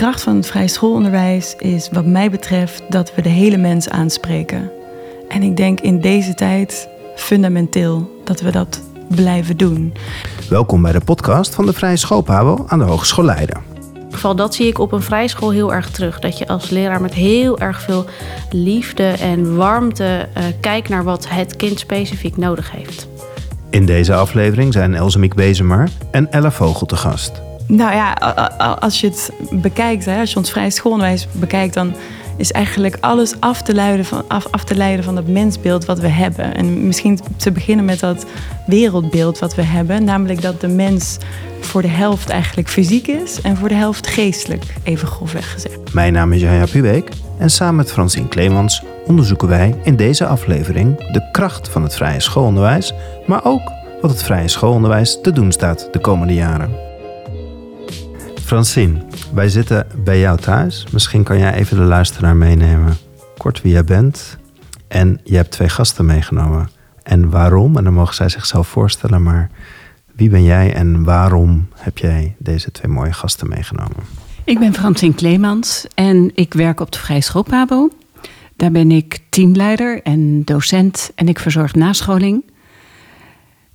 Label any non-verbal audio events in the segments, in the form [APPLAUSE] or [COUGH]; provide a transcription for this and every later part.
kracht van het vrije schoolonderwijs is wat mij betreft dat we de hele mens aanspreken. En ik denk in deze tijd fundamenteel dat we dat blijven doen. Welkom bij de podcast van de Vrije Schoolpabo aan de Hogeschool Leiden. Vooral dat zie ik op een vrije school heel erg terug. Dat je als leraar met heel erg veel liefde en warmte uh, kijkt naar wat het kind specifiek nodig heeft. In deze aflevering zijn Elsemiek Bezemer en Ella Vogel te gast. Nou ja, als je het bekijkt, hè, als je ons vrije schoolonderwijs bekijkt, dan is eigenlijk alles af te, leiden van, af, af te leiden van dat mensbeeld wat we hebben. En misschien te beginnen met dat wereldbeeld wat we hebben, namelijk dat de mens voor de helft eigenlijk fysiek is en voor de helft geestelijk, even grofweg gezegd. Mijn naam is Janja Pubeek en samen met Francine Clemans onderzoeken wij in deze aflevering de kracht van het vrije schoolonderwijs, maar ook wat het vrije schoolonderwijs te doen staat de komende jaren. Francine, wij zitten bij jou thuis. Misschien kan jij even de luisteraar meenemen. Kort wie jij bent. En je hebt twee gasten meegenomen. En waarom? En dan mogen zij zichzelf voorstellen. Maar wie ben jij en waarom heb jij deze twee mooie gasten meegenomen? Ik ben Francine Kleemans en ik werk op de Vrije Schoolpabo. Daar ben ik teamleider en docent en ik verzorg nascholing.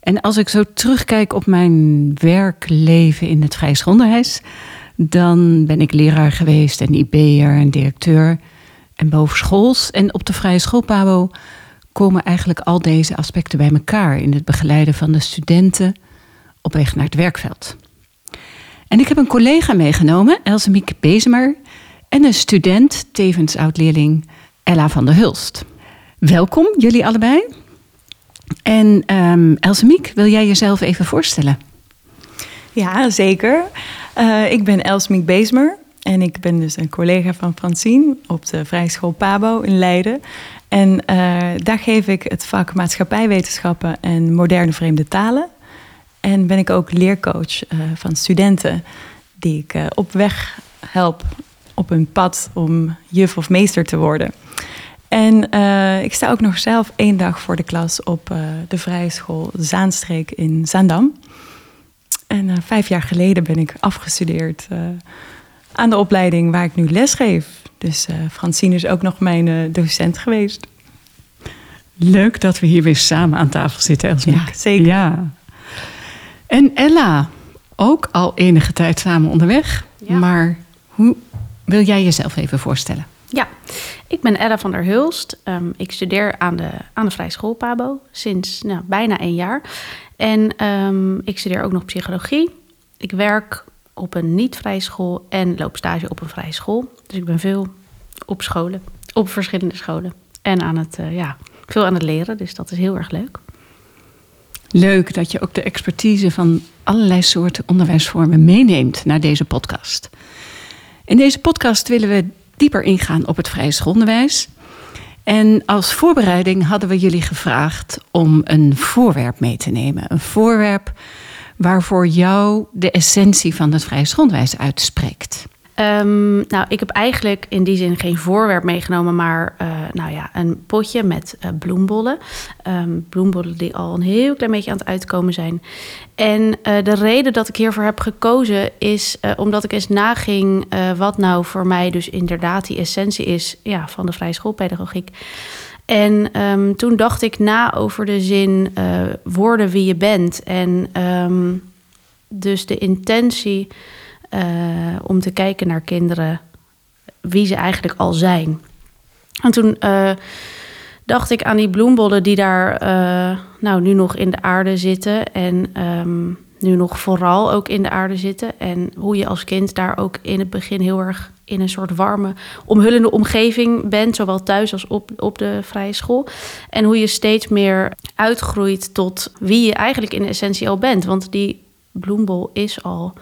En als ik zo terugkijk op mijn werkleven in het vrije schoolonderwijs, dan ben ik leraar geweest en IB'er en directeur en bovenschools. En op de vrije schoolpabo komen eigenlijk al deze aspecten bij elkaar in het begeleiden van de studenten op weg naar het werkveld. En ik heb een collega meegenomen, Elsemiek Bezemer, en een student, tevens oud-leerling Ella van der Hulst. Welkom, jullie allebei. En um, Elsemiek, wil jij jezelf even voorstellen? Ja, zeker. Uh, ik ben Elsemiek Beesmer en ik ben dus een collega van Francine op de Vrijschool Pabo in Leiden. En uh, daar geef ik het vak maatschappijwetenschappen en moderne vreemde talen. En ben ik ook leercoach uh, van studenten die ik op weg help op hun pad om juf of meester te worden. En uh, ik sta ook nog zelf één dag voor de klas op uh, de Vrije School Zaanstreek in Zaandam. En uh, vijf jaar geleden ben ik afgestudeerd aan de opleiding waar ik nu les geef. Dus Francine is ook nog mijn docent geweest. Leuk dat we hier weer samen aan tafel zitten, Elsmiek. Ja, zeker. Ja. En Ella, ook al enige tijd samen onderweg. Ja. Maar hoe wil jij jezelf even voorstellen? Ja, ik ben Ella van der Hulst. Um, ik studeer aan de, aan de Vrije School Pabo sinds nou, bijna een jaar. En um, ik studeer ook nog psychologie. Ik werk op een niet-vrije school en loop stage op een vrije school. Dus ik ben veel op scholen, op verschillende scholen. En aan het, uh, ja, veel aan het leren, dus dat is heel erg leuk. Leuk dat je ook de expertise van allerlei soorten onderwijsvormen meeneemt naar deze podcast. In deze podcast willen we dieper ingaan op het vrije schoolonderwijs. En als voorbereiding hadden we jullie gevraagd om een voorwerp mee te nemen. Een voorwerp waarvoor jou de essentie van het vrije schoolonderwijs uitspreekt. Um, nou, ik heb eigenlijk in die zin geen voorwerp meegenomen, maar uh, nou ja, een potje met uh, bloembollen. Um, bloembollen die al een heel klein beetje aan het uitkomen zijn. En uh, de reden dat ik hiervoor heb gekozen is omdat ik eens naging wat nou voor mij dus inderdaad die essentie is ja, van de vrije schoolpedagogiek. En um, toen dacht ik na over de zin worden wie je bent. En dus de intentie uh, om te kijken naar kinderen wie ze eigenlijk al zijn. En toen uh, dacht ik aan die bloembollen die daar uh, nou, nu nog in de aarde zitten. En um, nu nog vooral ook in de aarde zitten. En hoe je als kind daar ook in het begin heel erg in een soort warme, omhullende omgeving bent, zowel thuis als op, op de vrije school. En hoe je steeds meer uitgroeit tot wie je eigenlijk in essentie al bent. Want die bloembol is al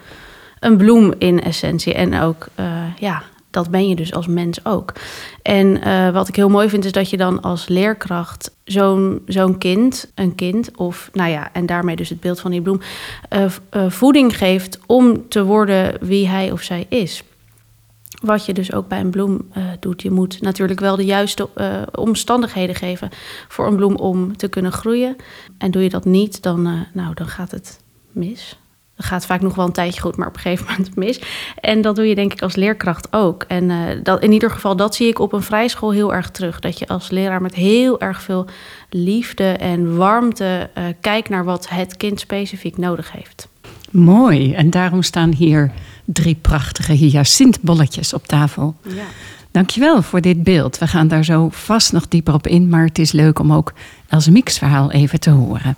een bloem in essentie. En ook, uh, ja, dat ben je dus als mens ook. En uh, wat ik heel mooi vind, is dat je dan als leerkracht zo'n zo'n kind, een kind, of nou ja, en daarmee dus het beeld van die bloem, uh, voeding geeft om te worden wie hij of zij is. Wat je dus ook bij een bloem doet. Je moet natuurlijk wel de juiste omstandigheden geven voor een bloem om te kunnen groeien. En doe je dat niet, dan, nou, dan gaat het mis. Dat gaat vaak nog wel een tijdje goed, maar op een gegeven moment [LAUGHS] mis. En dat doe je denk ik als leerkracht ook. En uh, dat, in ieder geval, dat zie ik op een vrijschool heel erg terug. Dat je als leraar met heel erg veel liefde en warmte uh, kijkt naar wat het kind specifiek nodig heeft. Mooi. En daarom staan hier drie prachtige hyacintbolletjes op tafel. Ja. Dankjewel voor dit beeld. We gaan daar zo vast nog dieper op in, maar het is leuk om ook Elsemiek's verhaal even te horen.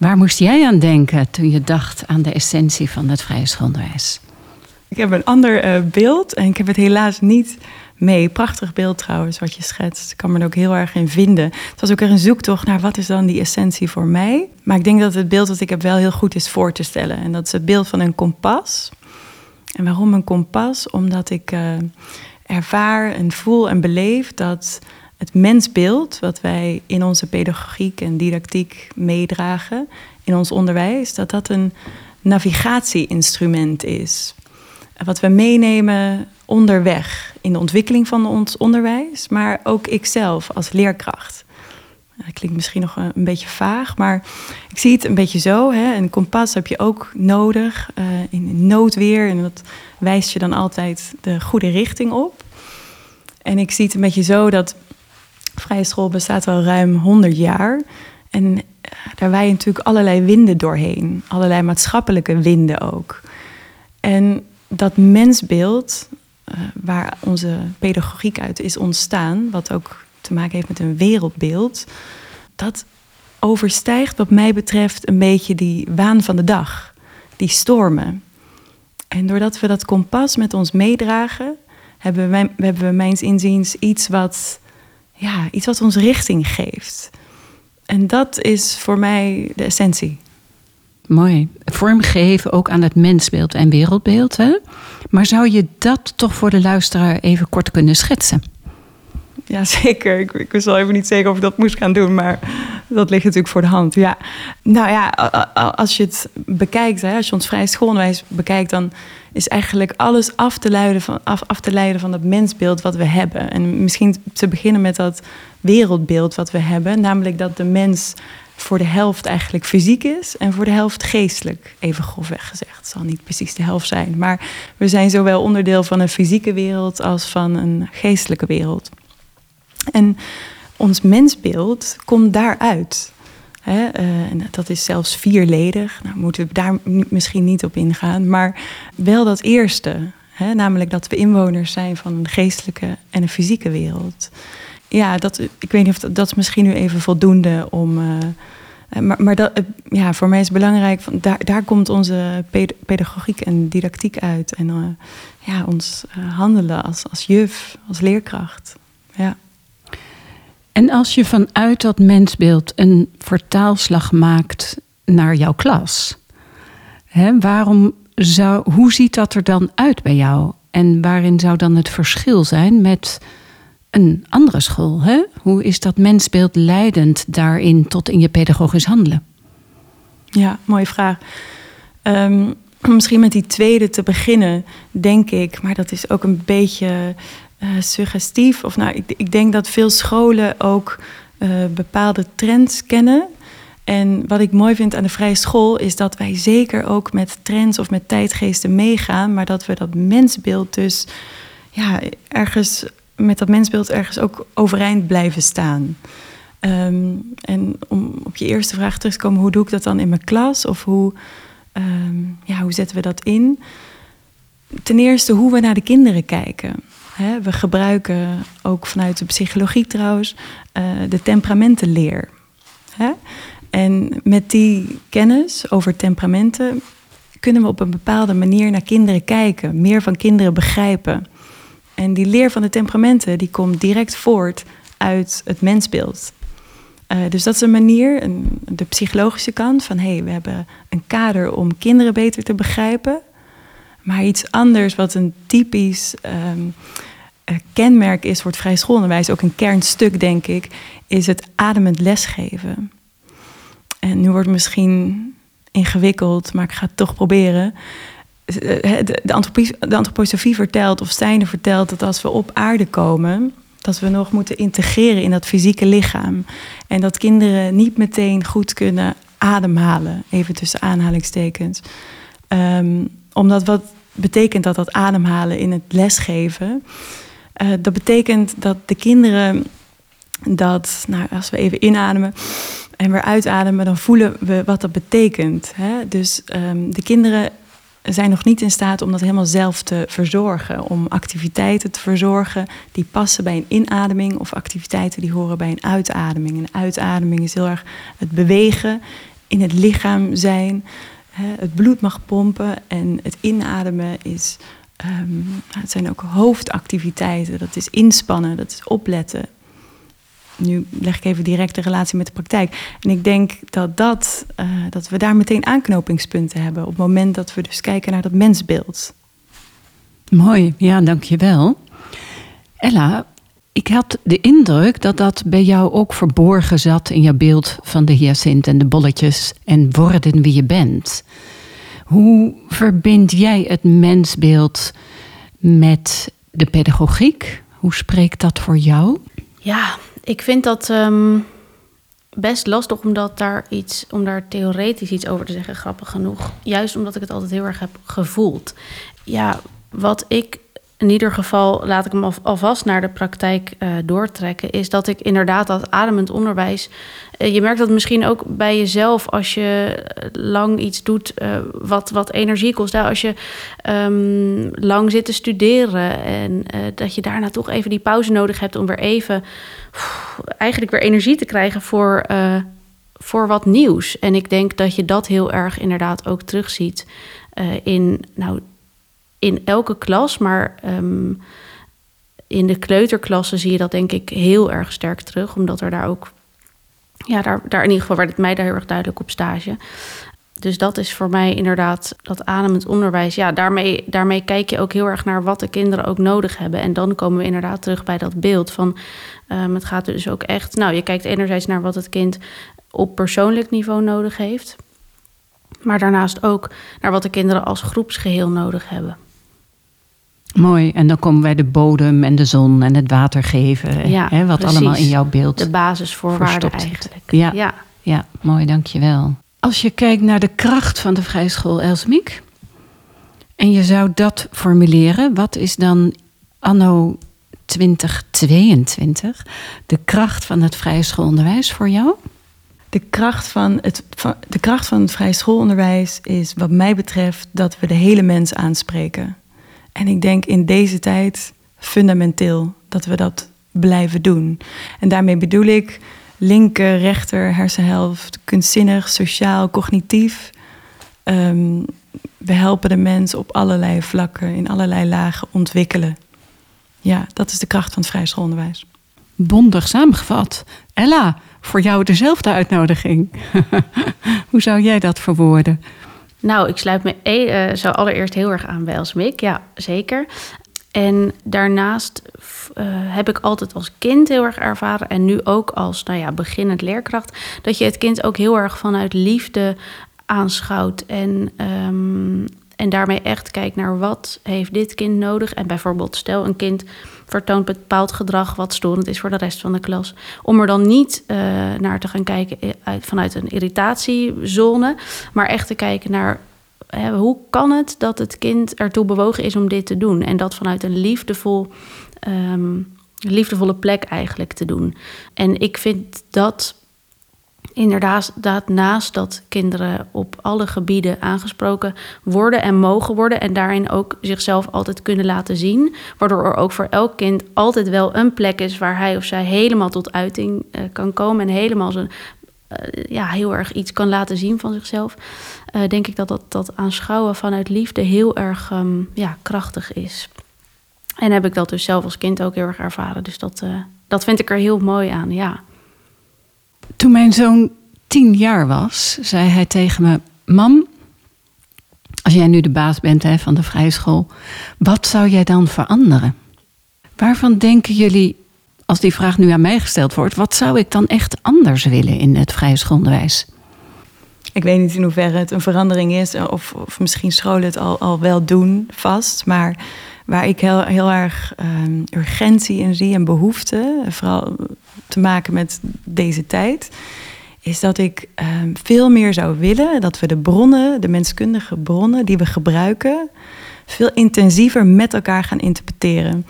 Waar moest jij aan denken toen je dacht aan de essentie van het vrije schoolonderwijs? Ik heb een ander uh, beeld en ik heb het helaas niet mee. Prachtig beeld trouwens, wat je schetst. Ik kan me er ook heel erg in vinden. Het was ook er een zoektocht naar wat is dan die essentie voor mij. Maar ik denk dat het beeld dat ik heb wel heel goed is voor te stellen. En dat is het beeld van een kompas. En waarom een kompas? Omdat ik uh, ervaar en voel en beleef dat het mensbeeld wat wij in onze pedagogiek en didactiek meedragen in ons onderwijs, dat dat een navigatieinstrument is. Wat we meenemen onderweg in de ontwikkeling van ons onderwijs, maar ook ikzelf als leerkracht. Dat klinkt misschien nog een beetje vaag, maar ik zie het een beetje zo. Hè? Een kompas heb je ook nodig uh, in noodweer en dat wijst je dan altijd de goede richting op. En ik zie het een beetje zo dat Vrije School bestaat al ruim 100 jaar. En eh, daar waaien natuurlijk allerlei winden doorheen. Allerlei maatschappelijke winden ook. En dat mensbeeld, uh, waar onze pedagogiek uit is ontstaan, wat ook te maken heeft met een wereldbeeld, dat overstijgt wat mij betreft een beetje die waan van de dag, die stormen. En doordat we dat kompas met ons meedragen, hebben we, hebben we mijns inziens iets wat ja, iets wat ons richting geeft. En dat is voor mij de essentie. Mooi. Vormgeven ook aan het mensbeeld en wereldbeeld. Hè? Maar zou je dat toch voor de luisteraar even kort kunnen schetsen? Ja, [LAUGHS] zeker. Ik, ik wist wel even niet zeker of ik dat moest gaan doen, maar dat ligt natuurlijk voor de hand. Ja. Nou ja, als je het bekijkt, hè, als je ons vrij schoolonderwijs bekijkt, dan is eigenlijk alles af te, leiden van, af, af te leiden van dat mensbeeld wat we hebben. En misschien te beginnen met dat wereldbeeld wat we hebben, namelijk dat de mens voor de helft eigenlijk fysiek is en voor de helft geestelijk, even grofweg gezegd. Het zal niet precies de helft zijn, maar we zijn zowel onderdeel van een fysieke wereld als van een geestelijke wereld. En ons mensbeeld komt daaruit. Hè, en dat is zelfs vierledig. Nou, moeten we daar misschien niet op ingaan. Maar wel dat eerste. Hè, namelijk dat we inwoners zijn van een geestelijke en een fysieke wereld. Ja, dat, ik weet niet of dat, is misschien nu even voldoende om. Uh, maar maar dat, ja, voor mij is belangrijk, daar, komt onze pedagogiek en didactiek uit. En ja, ons handelen als, als juf, als leerkracht. Ja. En als je vanuit dat mensbeeld een vertaalslag maakt naar jouw klas, hè, waarom zou, hoe ziet dat er dan uit bij jou? En waarin zou dan het verschil zijn met een andere school? Hè? Hoe is dat mensbeeld leidend daarin tot in je pedagogisch handelen? Ja, mooie vraag. Um, misschien met die tweede te beginnen, denk ik, maar dat is ook een beetje suggestief. Of nou, ik, ik, denk dat veel scholen ook uh, bepaalde trends kennen. En wat ik mooi vind aan de vrije school is dat wij zeker ook met trends of met tijdgeesten meegaan, maar dat we dat mensbeeld dus ja, ergens met dat mensbeeld ergens ook overeind blijven staan. Um, en om op je eerste vraag terug te komen, hoe doe ik dat dan in mijn klas? Of hoe, um, ja, hoe zetten we dat in? Ten eerste hoe we naar de kinderen kijken. We gebruiken ook vanuit de psychologie trouwens uh, de temperamentenleer. En met die kennis over temperamenten kunnen we op een bepaalde manier naar kinderen kijken, meer van kinderen begrijpen. En die leer van de temperamenten die komt direct voort uit het mensbeeld. Uh, dus dat is een manier, een, de psychologische kant van hé, hey, we hebben een kader om kinderen beter te begrijpen. Maar iets anders wat een typisch um, kenmerk is voor het vrij schoolonderwijs, ook een kernstuk denk ik, is het ademend lesgeven. En nu wordt het misschien ingewikkeld, maar ik ga het toch proberen. Eh, de, de, de antroposofie vertelt, of Steiner vertelt, dat als we op aarde komen, dat we nog moeten integreren in dat fysieke lichaam. En dat kinderen niet meteen goed kunnen ademhalen, even tussen aanhalingstekens. Ehm, omdat wat betekent dat dat ademhalen in het lesgeven? Uh, dat betekent dat de kinderen dat, nou, als we even inademen en weer uitademen, dan voelen we wat dat betekent. Hè? Dus um, de kinderen zijn nog niet in staat om dat helemaal zelf te verzorgen. Om activiteiten te verzorgen die passen bij een inademing of activiteiten die horen bij een uitademing. Een uitademing is heel erg het bewegen, in het lichaam zijn, het bloed mag pompen. En het inademen is, um, het zijn ook hoofdactiviteiten. Dat is inspannen, dat is opletten, nu leg ik even direct de relatie met de praktijk. En ik denk dat, dat, uh, dat we daar meteen aanknopingspunten hebben. op het moment dat we dus kijken naar dat mensbeeld. Mooi, ja, dankjewel. Ella, ik had de indruk dat dat bij jou ook verborgen zat in je beeld van de hyacint en de bolletjes en worden wie je bent. Hoe verbind jij het mensbeeld met de pedagogiek? Hoe spreekt dat voor jou? Ja, ik vind dat um, best lastig om, daar iets, om daar theoretisch iets over te zeggen, grappig genoeg. Juist omdat ik het altijd heel erg heb gevoeld. Ja, wat ik in ieder geval, laat ik hem alvast naar de praktijk uh, doortrekken, is dat ik inderdaad dat ademend onderwijs. Uh, je merkt dat misschien ook bij jezelf als je lang iets doet wat, wat energie kost. Nou, als je um, lang zit te studeren en dat je daarna toch even die pauze nodig hebt om weer even eigenlijk weer energie te krijgen voor, voor wat nieuws. En ik denk dat je dat heel erg inderdaad ook terugziet uh, in, nou, in elke klas. Maar um, in de kleuterklassen zie je dat denk ik heel erg sterk terug. Omdat er daar ook, ja, daar, daar in ieder geval werd het mij daar heel erg duidelijk op stage. Dus dat is voor mij inderdaad dat ademend onderwijs. Ja, daarmee, daarmee kijk je ook heel erg naar wat de kinderen ook nodig hebben. En dan komen we inderdaad terug bij dat beeld van um, het gaat dus ook echt. Nou, je kijkt enerzijds naar wat het kind op persoonlijk niveau nodig heeft. Maar daarnaast ook naar wat de kinderen als groepsgeheel nodig hebben. Mooi, en dan komen wij de bodem en de zon en het water geven. Ja, hè, wat allemaal in jouw beeld. De basisvoorwaarden eigenlijk. Ja, ja. ja, mooi, dankjewel. Als je kijkt naar de kracht van de Vrijschool Elsmiek... en je zou dat formuleren... wat is dan anno 2022 de kracht van het vrije schoolonderwijs voor jou? De kracht van het, de kracht van het vrije schoolonderwijs is wat mij betreft dat we de hele mens aanspreken. En ik denk in deze tijd fundamenteel dat we dat blijven doen. En daarmee bedoel ik linker, rechter, hersenhelft, kunstzinnig, sociaal, cognitief. Um, we helpen de mens op allerlei vlakken, in allerlei lagen ontwikkelen. Ja, dat is de kracht van het vrij schoolonderwijs. Bondig samengevat. Ella, voor jou dezelfde uitnodiging. [LAUGHS] Hoe zou jij dat verwoorden? Nou, ik sluit me e zo allereerst heel erg aan bij Elsmik. Ja, zeker. En daarnaast uh, heb ik altijd als kind heel erg ervaren... en nu ook als nou ja, beginnend leerkracht... dat je het kind ook heel erg vanuit liefde aanschouwt. En, um, en daarmee echt kijkt naar wat heeft dit kind nodig. En bijvoorbeeld stel een kind vertoont bepaald gedrag... wat storend is voor de rest van de klas. Om er dan niet uh, naar te gaan kijken uit, vanuit een irritatiezone... maar echt te kijken naar hoe kan het dat het kind ertoe bewogen is om dit te doen? En dat vanuit een liefdevol, um, liefdevolle plek eigenlijk te doen. En ik vind dat inderdaad naast dat kinderen op alle gebieden aangesproken worden en mogen worden en daarin ook zichzelf altijd kunnen laten zien, waardoor er ook voor elk kind altijd wel een plek is waar hij of zij helemaal tot uiting uh, kan komen en helemaal zijn uh, ja, heel erg iets kan laten zien van zichzelf, uh, denk ik dat, dat dat aanschouwen vanuit liefde heel erg um, ja, krachtig is. En heb ik dat dus zelf als kind ook heel erg ervaren. Dus dat, dat vind ik er heel mooi aan, ja. Toen mijn zoon tien jaar was, zei hij tegen me: Mam, als jij nu de baas bent hè, van de vrije school, wat zou jij dan veranderen? Waarvan denken jullie als die vraag nu aan mij gesteld wordt, wat zou ik dan echt anders willen in het vrije schoolonderwijs? Ik weet niet in hoeverre het een verandering is, of, of misschien scholen het al, al wel doen vast. Maar waar ik heel, heel erg um, urgentie in zie en behoefte, vooral te maken met deze tijd, is dat ik ehm, veel meer zou willen dat we de bronnen, de menskundige bronnen die we gebruiken, veel intensiever met elkaar gaan interpreteren.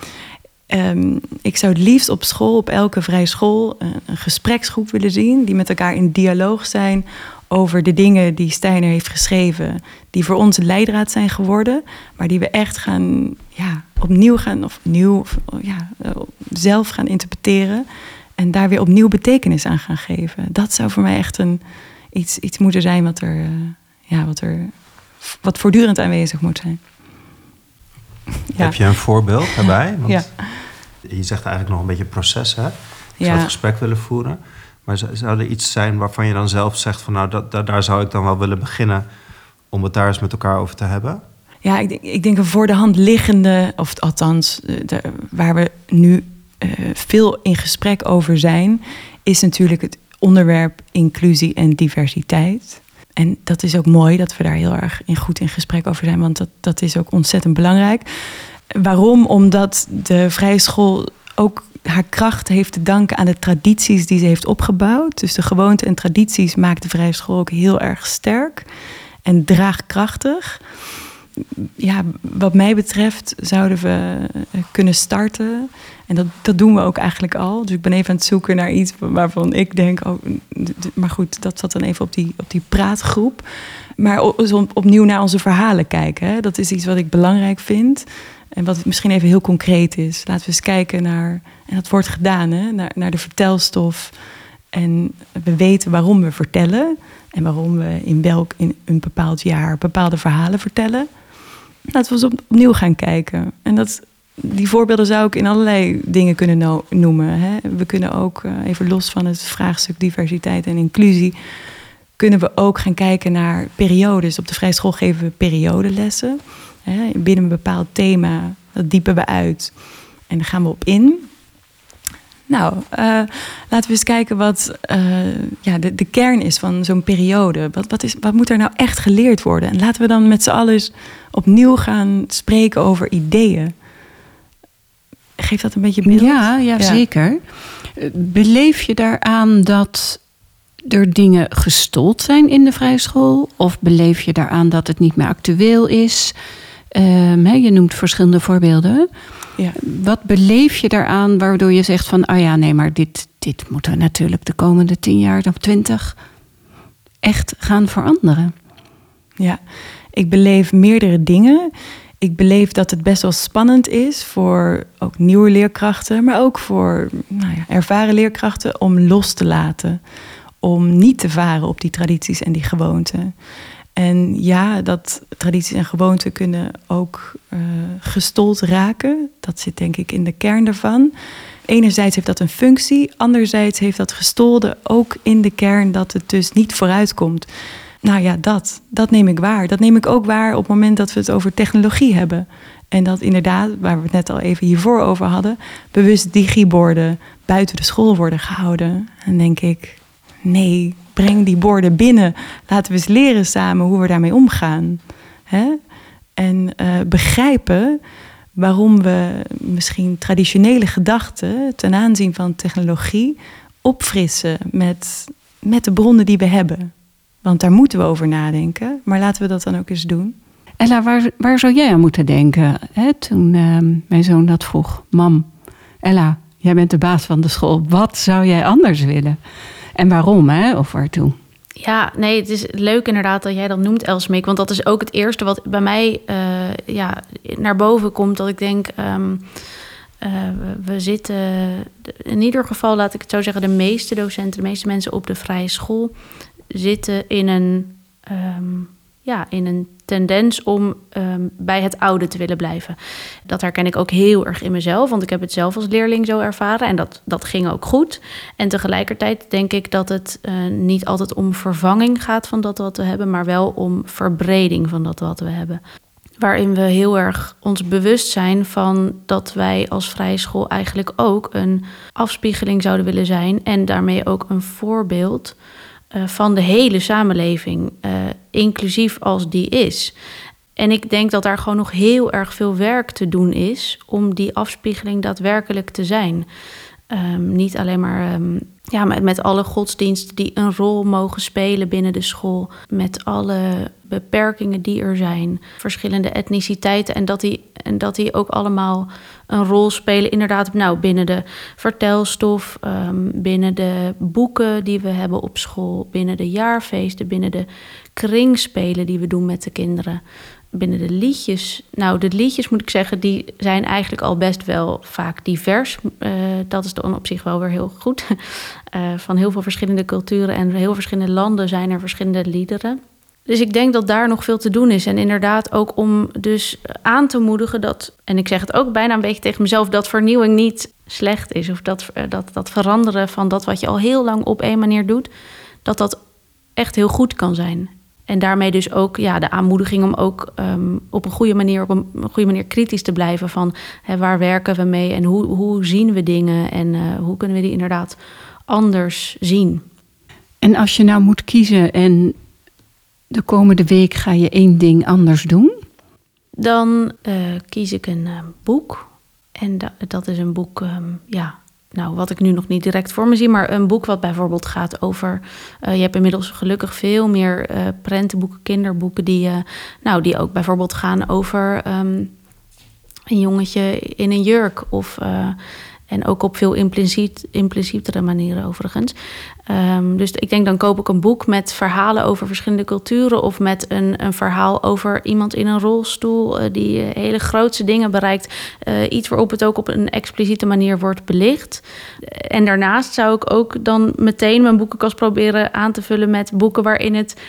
Ehm, ik zou het liefst op school, op elke vrije school, een, een gespreksgroep willen zien die met elkaar in dialoog zijn over de dingen die Steiner heeft geschreven, die voor ons leidraad zijn geworden, maar die we echt gaan, ja, opnieuw gaan, of nieuw, of, ja, eh, zelf gaan interpreteren en daar weer opnieuw betekenis aan gaan geven. Dat zou voor mij echt een, iets, iets moeten zijn wat er, eh, ja, wat er, wat voortdurend aanwezig moet zijn. [LAUGHS] Ja. Heb je een voorbeeld daarbij? [LAUGHS] Want ja. Je zegt eigenlijk nog een beetje proces, hè? Ik Ja. zou het gesprek willen voeren. Maar zou- er iets zijn waarvan je dan zelf zegt van... nou, dat, daar- daar zou ik dan wel willen beginnen... om het daar eens met elkaar over te hebben? Ja, ik denk, ik denk een voor de hand liggende, of althans eh, de, waar we nu veel in gesprek over zijn, is natuurlijk het onderwerp inclusie en diversiteit. En dat is ook mooi dat we daar heel erg in goed in gesprek over zijn, want dat, dat is ook ontzettend belangrijk. Waarom? Omdat de vrije school ook haar kracht heeft te danken aan de tradities die ze heeft opgebouwd. Dus de gewoonten en tradities maakt de vrije school ook heel erg sterk en draagkrachtig ja, wat mij betreft zouden we eh, kunnen starten. En dat, dat doen we ook eigenlijk al. Dus ik ben even aan het zoeken naar iets waarvan ik denk... Oh, maar goed, dat zat dan even op die, op die praatgroep. Maar o- dus op- opnieuw naar onze verhalen kijken. Dat is iets wat ik belangrijk vind. En wat misschien even heel concreet is. Laten we eens kijken naar... En dat wordt gedaan, hè? Naar, naar de vertelstof. En we weten waarom we vertellen. En waarom we in welk in een bepaald jaar bepaalde verhalen vertellen. Laten we eens op- opnieuw gaan kijken. En dat, die voorbeelden zou ik in allerlei dingen kunnen no- noemen. Hè. We kunnen ook, eh, even los van het vraagstuk diversiteit en inclusie... kunnen we ook gaan kijken naar periodes. Op de vrije school geven we periodelessen. Hè. Binnen een bepaald thema, dat diepen we uit. En daar gaan we op in. Nou, eh, laten we eens kijken wat eh, ja, de, de kern is van zo'n periode. Wat, wat, is, wat moet er nou echt geleerd worden? En laten we dan met z'n allen eens opnieuw gaan spreken over ideeën. Geeft dat een beetje beeld? Ja, ja, zeker. Eh, Beleef je daaraan dat er dingen gestold zijn in de vrije school? Of beleef je daaraan dat het niet meer actueel is? Ehm, je noemt verschillende voorbeelden. Ja. Wat beleef je daaraan waardoor je zegt van... oh ja, nee, maar dit, dit moeten we natuurlijk de komende tien jaar of twintig... echt gaan veranderen? Ja, ik beleef meerdere dingen. Ik beleef dat het best wel spannend is voor ook nieuwe leerkrachten, maar ook voor nou ja, ervaren leerkrachten om los te laten. Om niet te varen op die tradities en die gewoonten. En ja, dat tradities en gewoonten kunnen ook eh, gestold raken. Dat zit denk ik in de kern daarvan. Enerzijds heeft dat een functie, anderzijds heeft dat gestolde ook in de kern dat het dus niet vooruitkomt. Nou ja, dat, dat neem ik waar. Dat neem ik ook waar op het moment dat we het over technologie hebben. En dat inderdaad, waar we het net al even hiervoor over hadden, bewust digiborden buiten de school worden gehouden. En denk ik, nee, breng die borden binnen. Laten we eens leren samen hoe we daarmee omgaan. Hè? En eh, begrijpen waarom we misschien traditionele gedachten ten aanzien van technologie opfrissen met, met de bronnen die we hebben. Want daar moeten we over nadenken. Maar laten we dat dan ook eens doen. Ella, waar, waar zou jij aan moeten denken hè, toen ehm, mijn zoon dat vroeg? Mam, Ella, jij bent de baas van de school. Wat zou jij anders willen? En waarom, hè? Of waartoe? Ja, nee, het is leuk inderdaad dat jij dat noemt, Elsmik. Want dat is ook het eerste wat bij mij eh, ja, naar boven komt. Dat ik denk, ehm, eh, we- zitten... In ieder geval, laat ik het zo zeggen... de meeste docenten, de meeste mensen op de vrije school... zitten in een, ehm, ja, in een tendens om ehm, bij het oude te willen blijven. Dat herken ik ook heel erg in mezelf, want ik heb het zelf als leerling zo ervaren en dat, dat ging ook goed. En tegelijkertijd denk ik dat het eh, niet altijd om vervanging gaat van dat wat we hebben, maar wel om verbreding van dat wat we hebben. Waarin we heel erg ons bewust zijn van dat wij als vrije school eigenlijk ook een afspiegeling zouden willen zijn en daarmee ook een voorbeeld eh, van de hele samenleving, eh, inclusief als die is. En ik denk dat daar gewoon nog heel erg veel werk te doen is om die afspiegeling daadwerkelijk te zijn. Ehm, niet alleen maar ehm, ja, met, met alle godsdiensten die een rol mogen spelen binnen de school. Met alle beperkingen die er zijn. Verschillende etniciteiten. En dat die, en dat die ook allemaal een rol spelen. Inderdaad, nou, binnen de vertelstof. Um, binnen de boeken die we hebben op school. Binnen de jaarfeesten. Binnen de kringspelen die we doen met de kinderen binnen de liedjes. Nou, de liedjes moet ik zeggen, die zijn eigenlijk al best wel vaak divers. Uh, dat is dan op zich wel weer heel goed. Uh, [LAUGHS] van heel veel verschillende culturen en heel verschillende landen zijn er verschillende liederen. Dus ik denk dat daar nog veel te doen is. En inderdaad ook om dus aan te moedigen dat, en ik zeg het ook bijna een beetje tegen mezelf, dat vernieuwing niet slecht is. Of dat, uh, dat, dat veranderen van dat wat je al heel lang op één manier doet, dat dat echt heel goed kan zijn. En daarmee dus ook ja, de aanmoediging om ook um, op een goede manier, op een goede manier kritisch te blijven van hè, waar werken we mee en hoe, hoe zien we dingen en uh, hoe kunnen we die inderdaad anders zien. En als je nou moet kiezen en de komende week ga je één ding anders doen? Dan uh, kies ik een uh, boek. En da dat is een boek, um, ja, nou, wat ik nu nog niet direct voor me zie, maar een boek wat bijvoorbeeld gaat over. Uh, je hebt inmiddels gelukkig veel meer uh, prentenboeken, kinderboeken, die, uh, nou, die ook bijvoorbeeld gaan over um, een jongetje in een jurk. Of, en ook op veel impliciet, implicietere manieren overigens. Um, dus ik denk dan koop ik een boek met verhalen over verschillende culturen of met een, een verhaal over iemand in een rolstoel uh, die uh, hele grootse dingen bereikt. Uh, iets waarop het ook op een expliciete manier wordt belicht. En daarnaast zou ik ook dan meteen mijn boekenkast proberen aan te vullen met boeken waarin het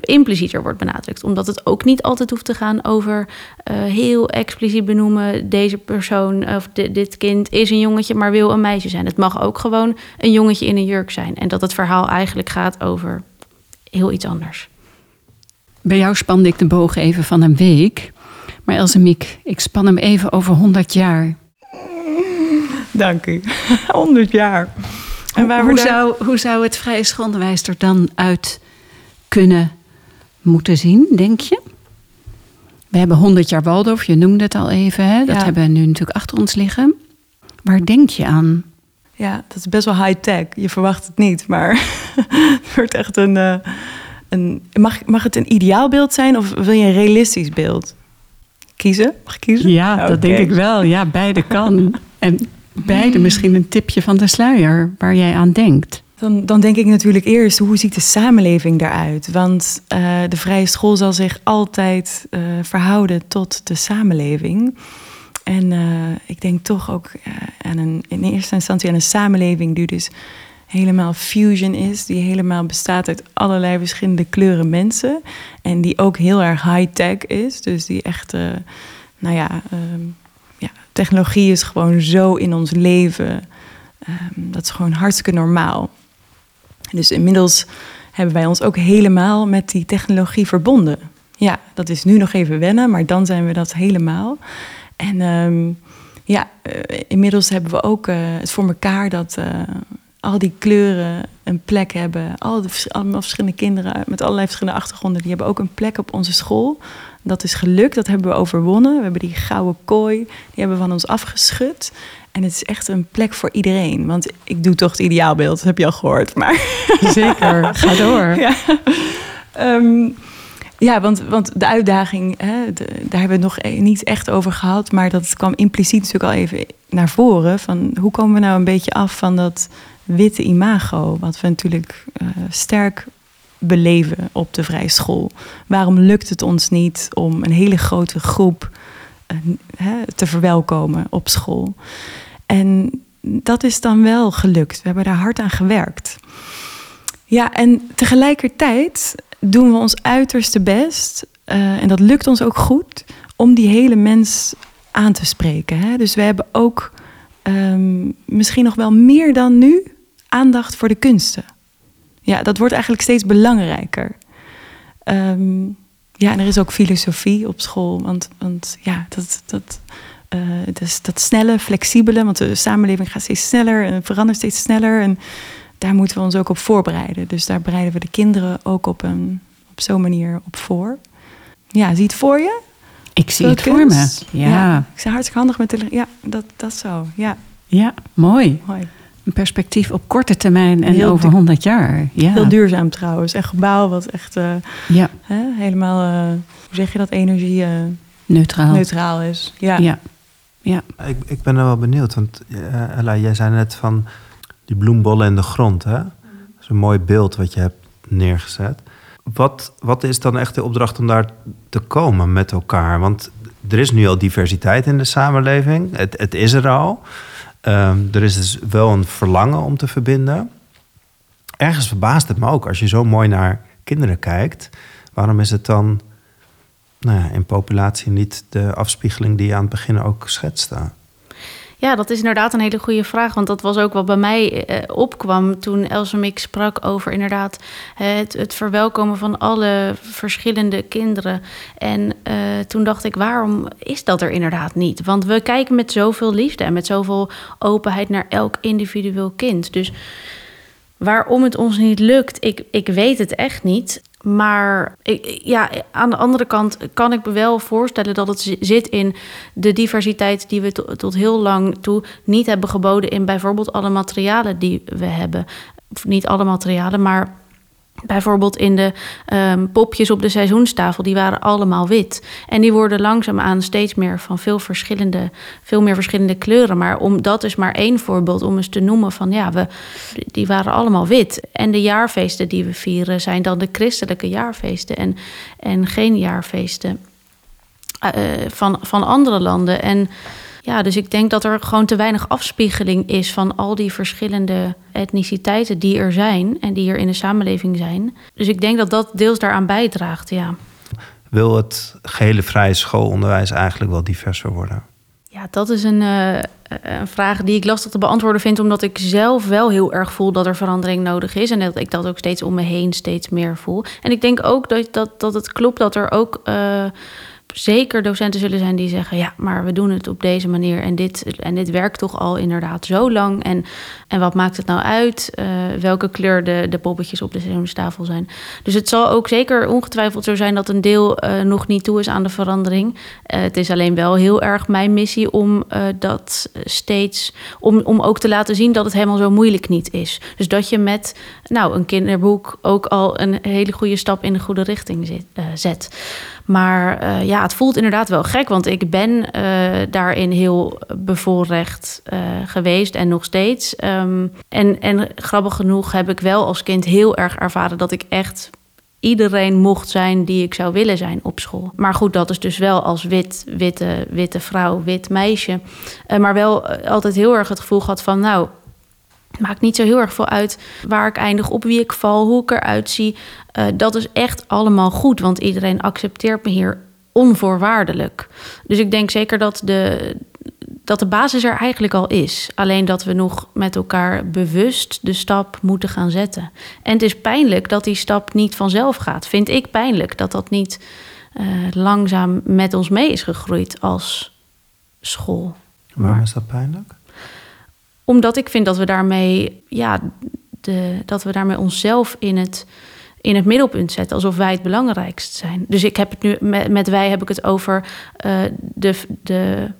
implicieter wordt benadrukt. Omdat het ook niet altijd hoeft te gaan over heel expliciet benoemen: deze persoon of dit kind is een jongetje, maar wil een meisje zijn. Het mag ook gewoon een jongetje in een jurk zijn. En dat het verhaal eigenlijk gaat over heel iets anders. Bij jou spande ik de boog even van een week. Maar Elsemiek, ik span hem even over 100 jaar. Dank u. [LAUGHS] 100 jaar. En waar hoe, daar... zou, hoe zou het vrije schoolonderwijs er dan uit kunnen moeten zien, denk je? We hebben 100 jaar Waldorf, je noemde het al even. Hè? Dat ja. hebben we nu natuurlijk achter ons liggen. Waar denk je aan? Ja, dat is best wel high-tech. Je verwacht het niet, maar [LAUGHS] het wordt echt een, uh, een... Mag, mag het een ideaalbeeld zijn of wil je een realistisch beeld? Kiezen? Mag ik kiezen? Ja, dat denk ik wel. Ja, beide kan. en beide misschien een tipje van de sluier waar jij aan denkt. Dan, dan denk ik natuurlijk eerst, hoe ziet de samenleving daaruit? Want uh, de vrije school zal zich altijd uh, verhouden tot de samenleving. En uh, ik denk toch ook uh, aan een, in eerste instantie aan een samenleving die dus helemaal fusion is, die helemaal bestaat uit allerlei verschillende kleuren mensen en die ook heel erg high-tech is, dus die echt, uh, nou ja, ja, technologie is gewoon zo in ons leven, dat is gewoon hartstikke normaal. Dus inmiddels hebben wij ons ook helemaal met die technologie verbonden. Ja, dat is nu nog even wennen, maar dan zijn we dat helemaal. En um, ja, uh, inmiddels hebben we ook uh, het voor elkaar dat uh, al die kleuren een plek hebben. Al de allemaal verschillende kinderen met allerlei verschillende achtergronden, die hebben ook een plek op onze school. Dat is gelukt, dat hebben we overwonnen. We hebben die gouden kooi, die hebben we van ons afgeschud. En het is echt een plek voor iedereen. Want ik doe toch het ideaalbeeld, dat heb je al gehoord. Maar Zeker, ga door. [LAUGHS] Ja. Um, ja, want, want de uitdaging, hè, daar hebben we het nog niet echt over gehad. Maar dat kwam impliciet natuurlijk al even naar voren. Van hoe komen we nou een beetje af van dat witte imago? Wat we natuurlijk uh, sterk beleven op de vrije school. Waarom lukt het ons niet om een hele grote groep uh, hè, te verwelkomen op school? En dat is dan wel gelukt. We hebben daar hard aan gewerkt. Ja, en tegelijkertijd doen we ons uiterste best, uh, en dat lukt ons ook goed, om die hele mens aan te spreken. Hè? Dus we hebben ook um, misschien nog wel meer dan nu aandacht voor de kunsten. Ja, dat wordt eigenlijk steeds belangrijker. Um, ja, en er is ook filosofie op school, want, want ja, dat, dat, dus dat snelle, flexibele, want de samenleving gaat steeds sneller en verandert steeds sneller. En daar moeten we ons ook op voorbereiden. Dus daar bereiden we de kinderen ook op, een, op zo'n manier op voor. Ja, zie het voor je? Ik zie het voor me. Ja. ja. Ik zie hartstikke handig met de. Ja, dat, dat zo. Ja. Ja, mooi. mooi. Een perspectief op korte termijn en Heel over du- 100 jaar. Ja. Heel duurzaam trouwens. Een gebouw wat echt eh, Ja, hè, helemaal, eh, hoe zeg je dat, energie eh, neutraal. neutraal is. Ja. Ja. ja. Ik, ik ben er wel benieuwd, want eh, Ella, jij zei net van die bloembollen in de grond. Hè? Dat is een mooi beeld wat je hebt neergezet. Wat, wat is dan echt de opdracht om daar te komen met elkaar? Want er is nu al diversiteit in de samenleving. Het, het is er al. Ehm, er is dus wel een verlangen om te verbinden. Ergens verbaast het me ook als je zo mooi naar kinderen kijkt. Waarom is het dan nou ja, in populatie niet de afspiegeling die je aan het begin ook schetste? Ja, dat is inderdaad een hele goede vraag. Want dat was ook wat bij mij eh, opkwam toen Elsemiek sprak over inderdaad het, het verwelkomen van alle verschillende kinderen. En eh, toen dacht ik, waarom is dat er inderdaad niet? Want we kijken met zoveel liefde en met zoveel openheid naar elk individueel kind. Dus waarom het ons niet lukt, ik, ik weet het echt niet. Maar ja, aan de andere kant kan ik me wel voorstellen dat het zi- zit in de diversiteit die we to- tot heel lang toe niet hebben geboden in bijvoorbeeld alle materialen die we hebben. Of niet alle materialen, maar bijvoorbeeld in de ehm, popjes op de seizoenstafel, die waren allemaal wit. En die worden langzaamaan steeds meer van veel verschillende, veel meer verschillende kleuren. Maar om dat is maar één voorbeeld om eens te noemen van ja, we, die waren allemaal wit. En de jaarfeesten die we vieren zijn dan de christelijke jaarfeesten en, en geen jaarfeesten eh, van, van andere landen. En ja, dus ik denk dat er gewoon te weinig afspiegeling is van al die verschillende etniciteiten die er zijn en die er in de samenleving zijn. Dus ik denk dat dat deels daaraan bijdraagt, ja. Wil het gehele vrije schoolonderwijs eigenlijk wel diverser worden? Ja, dat is een, eh, een vraag die ik lastig te beantwoorden vind, omdat ik zelf wel heel erg voel dat er verandering nodig is en dat ik dat ook steeds om me heen steeds meer voel. En ik denk ook dat, dat, dat het klopt dat er ook eh, zeker docenten zullen zijn die zeggen: ja, maar we doen het op deze manier en dit, en dit werkt toch al inderdaad zo lang. En, en wat maakt het nou uit eh, welke kleur de, de poppetjes op de seizoenstafel zijn? Dus het zal ook zeker ongetwijfeld zo zijn dat een deel eh, nog niet toe is aan de verandering. Eh, het is alleen wel heel erg mijn missie om dat steeds, om, om ook te laten zien dat het helemaal zo moeilijk niet is. Dus dat je met nou, een kinderboek ook al een hele goede stap in de goede richting zet. Maar eh, ja, het voelt inderdaad wel gek, want ik ben eh, daarin heel bevoorrecht eh, geweest en nog steeds. Ehm, en, en grappig genoeg heb ik wel als kind heel erg ervaren dat ik echt iedereen mocht zijn die ik zou willen zijn op school. Maar goed, dat is dus wel als wit, witte, witte vrouw, wit meisje. Maar wel altijd heel erg het gevoel gehad van, nou, het maakt niet zo heel erg veel uit waar ik eindig, op wie ik val, hoe ik eruit zie. Eh, dat is echt allemaal goed, want iedereen accepteert me hier onvoorwaardelijk. Dus ik denk zeker dat de, dat de basis er eigenlijk al is. Alleen dat we nog met elkaar bewust de stap moeten gaan zetten. En het is pijnlijk dat die stap niet vanzelf gaat. Vind ik pijnlijk dat dat niet eh, langzaam met ons mee is gegroeid als school. Waarom is dat pijnlijk? Omdat ik vind dat we daarmee, ja, de, dat we daarmee onszelf in het, in het middelpunt zetten. Alsof wij het belangrijkst zijn. Dus ik heb het nu, met, wij heb ik het over eh, de, de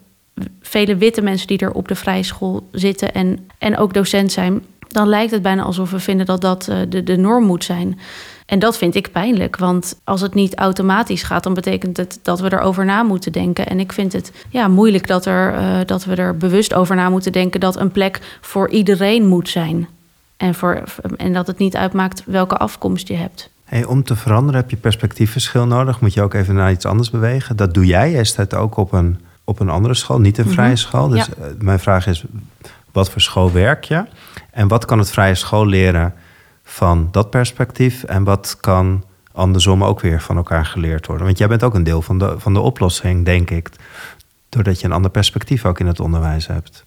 vele witte mensen die er op de vrije school zitten en, en ook docent zijn. Dan lijkt het bijna alsof we vinden dat dat eh, de, de norm moet zijn. En dat vind ik pijnlijk, want als het niet automatisch gaat, dan betekent het dat we erover na moeten denken. En ik vind het ja, moeilijk dat, er, eh, dat we er bewust over na moeten denken dat een plek voor iedereen moet zijn. En, voor, en dat het niet uitmaakt welke afkomst je hebt. Hey, om te veranderen heb je perspectiefverschil nodig. Moet je ook even naar iets anders bewegen. Dat doe jij. Jij staat ook op een, op een andere school, niet een vrije school. Dus Ja. eh, mijn vraag is, wat voor school werk je? En wat kan het vrije school leren van dat perspectief? En wat kan andersom ook weer van elkaar geleerd worden? Want jij bent ook een deel van de, van de oplossing, denk ik. Doordat je een ander perspectief ook in het onderwijs hebt.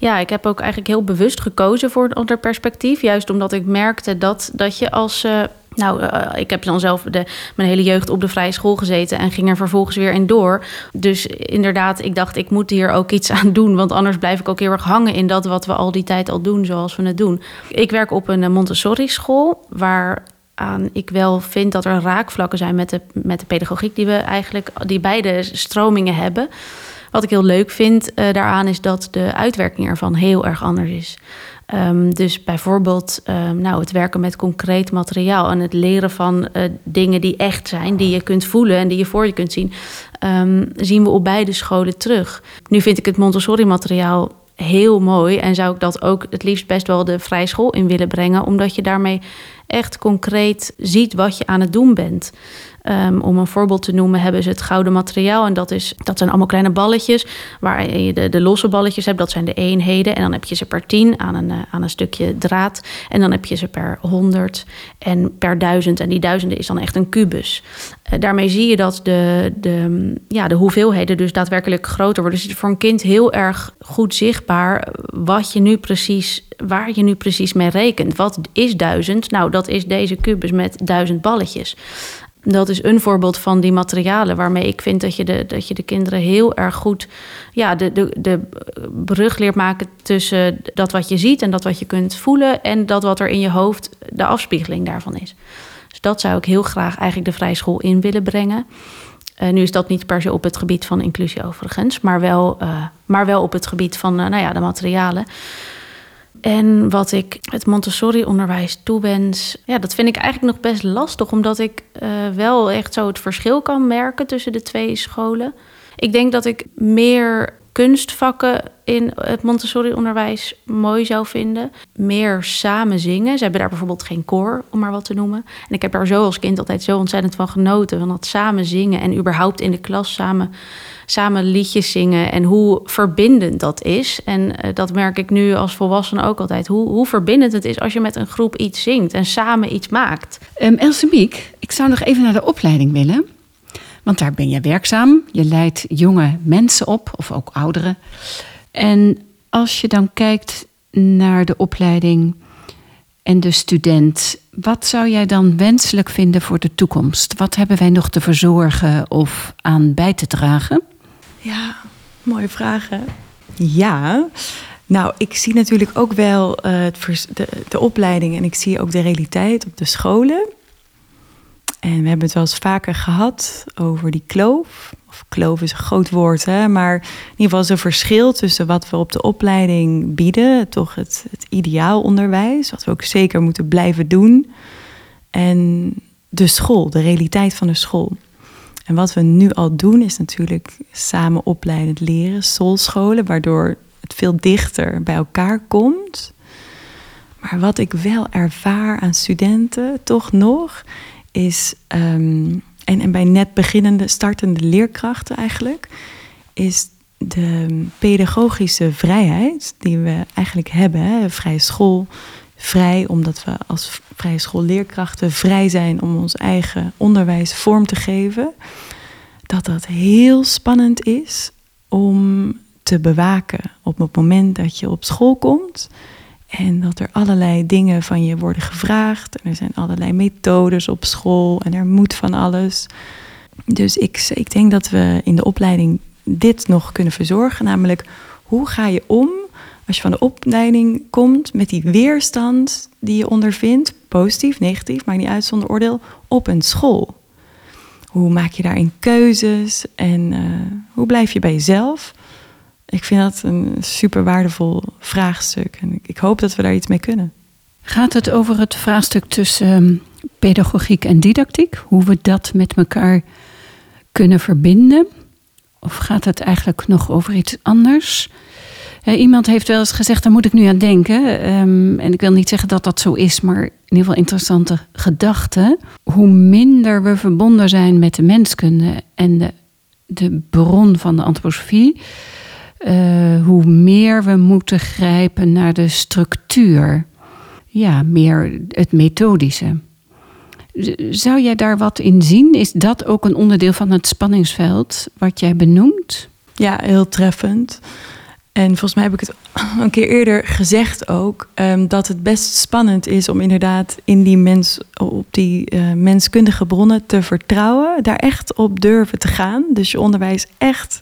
Ja, ik heb ook eigenlijk heel bewust gekozen voor een ander perspectief. Juist omdat ik merkte dat, dat je als. eh, nou, eh, ik heb dan zelf de, mijn hele jeugd op de vrije school gezeten en ging er vervolgens weer in door. Dus inderdaad, ik dacht, ik moet hier ook iets [LAUGHS] aan doen. Want anders blijf ik ook heel erg hangen in dat wat we al die tijd al doen, zoals we het doen. Ik werk op een eh, Montessori-school, waar aan ik wel vind dat er raakvlakken zijn met de, met de pedagogiek die we eigenlijk, die beide stromingen hebben. Wat ik heel leuk vind eh, daaraan is dat de uitwerking ervan heel erg anders is. Ehm, dus bijvoorbeeld ehm, nou, het werken met concreet materiaal en het leren van uh, dingen die echt zijn, die je kunt voelen en die je voor je kunt zien, ehm, zien we op beide scholen terug. Nu vind ik het Montessori-materiaal heel mooi en zou ik dat ook het liefst best wel de vrije school in willen brengen, omdat je daarmee echt concreet ziet wat je aan het doen bent. Um, om een voorbeeld te noemen, hebben ze het gouden materiaal. En dat, is, dat zijn allemaal kleine balletjes. Waar je de, de losse balletjes hebt, dat zijn de eenheden. En dan heb je ze per tien aan een, uh, aan een stukje draad. En dan heb je ze per honderd en per duizend. En die duizenden is dan echt een kubus. Uh, daarmee zie je dat de, de, ja, de hoeveelheden dus daadwerkelijk groter worden. Dus het is voor een kind heel erg goed zichtbaar wat je nu precies, waar je nu precies mee rekent. Wat is duizend? Nou, dat is deze kubus met duizend balletjes dat is een voorbeeld van die materialen waarmee ik vind dat je de, dat je de kinderen heel erg goed ja, de, de, de brug leert maken tussen dat wat je ziet en dat wat je kunt voelen en dat wat er in je hoofd de afspiegeling daarvan is. Dus dat zou ik heel graag eigenlijk de vrije school in willen brengen. Uh, nu is dat niet per se op het gebied van inclusie overigens, maar wel, uh, maar wel op het gebied van uh, nou ja, de materialen. En wat ik het Montessori-onderwijs toewens, ja, dat vind ik eigenlijk nog best lastig, omdat ik uh, wel echt zo het verschil kan merken tussen de twee scholen. Ik denk dat ik meer kunstvakken in het Montessori-onderwijs mooi zou vinden. Meer samen zingen. Ze hebben daar bijvoorbeeld geen koor, om maar wat te noemen. En ik heb daar zo als kind altijd zo ontzettend van genoten. Van dat samen zingen en überhaupt in de klas samen, samen liedjes zingen. En hoe verbindend dat is. En uh, dat merk ik nu als volwassene ook altijd. Hoe, hoe verbindend het is als je met een groep iets zingt en samen iets maakt. Um, Else Biek, ik zou nog even naar de opleiding willen. Want daar ben je werkzaam. Je leidt jonge mensen op, of ook ouderen. En als je dan kijkt naar de opleiding en de student, wat zou jij dan wenselijk vinden voor de toekomst? Wat hebben wij nog te verzorgen of aan bij te dragen? Ja, mooie vragen. Ja, nou, ik zie natuurlijk ook wel uh, de, de opleiding en ik zie ook de realiteit op de scholen. En we hebben het wel eens vaker gehad over die kloof. Of kloof is een groot woord, hè? maar in ieder geval is een verschil tussen wat we op de opleiding bieden, toch het, het ideaalonderwijs, wat we ook zeker moeten blijven doen, en de school, de realiteit van de school. En wat we nu al doen is natuurlijk samen opleidend leren, soulscholen, waardoor het veel dichter bij elkaar komt. Maar wat ik wel ervaar aan studenten, toch nog, is, en, en bij net beginnende, startende leerkrachten eigenlijk, is de pedagogische vrijheid die we eigenlijk hebben, hè, vrije school, vrij omdat we als vrije schoolleerkrachten vrij zijn om ons eigen onderwijs vorm te geven, dat dat heel spannend is om te bewaken op het moment dat je op school komt en dat er allerlei dingen van je worden gevraagd. En er zijn allerlei methodes op school en er moet van alles. Dus ik, ik denk dat we in de opleiding dit nog kunnen verzorgen. Namelijk, hoe ga je om als je van de opleiding komt met die weerstand die je ondervindt, positief, negatief, maakt niet uit zonder oordeel, op een school? Hoe maak je daarin keuzes en uh, hoe blijf je bij jezelf? Ik vind dat een super waardevol vraagstuk. En ik hoop dat we daar iets mee kunnen. Gaat het over het vraagstuk tussen um, pedagogiek en didactiek? Hoe we dat met elkaar kunnen verbinden? Of gaat het eigenlijk nog over iets anders? Iemand heeft wel eens gezegd, daar moet ik nu aan denken. Um, en ik wil niet zeggen dat dat zo is, maar in ieder geval interessante gedachte. Hoe minder we verbonden zijn met de menskunde en de, de bron van de antroposofie, uh, hoe meer we moeten grijpen naar de structuur. Ja, meer het methodische. Zou jij daar wat in zien? Is dat ook een onderdeel van het spanningsveld wat jij benoemt? Ja, heel treffend. En volgens mij heb ik het [LAUGHS] een keer eerder gezegd ook, um, dat het best spannend is om inderdaad in die mens, op die uh, menskundige bronnen te vertrouwen, daar echt op durven te gaan. Dus je onderwijs echt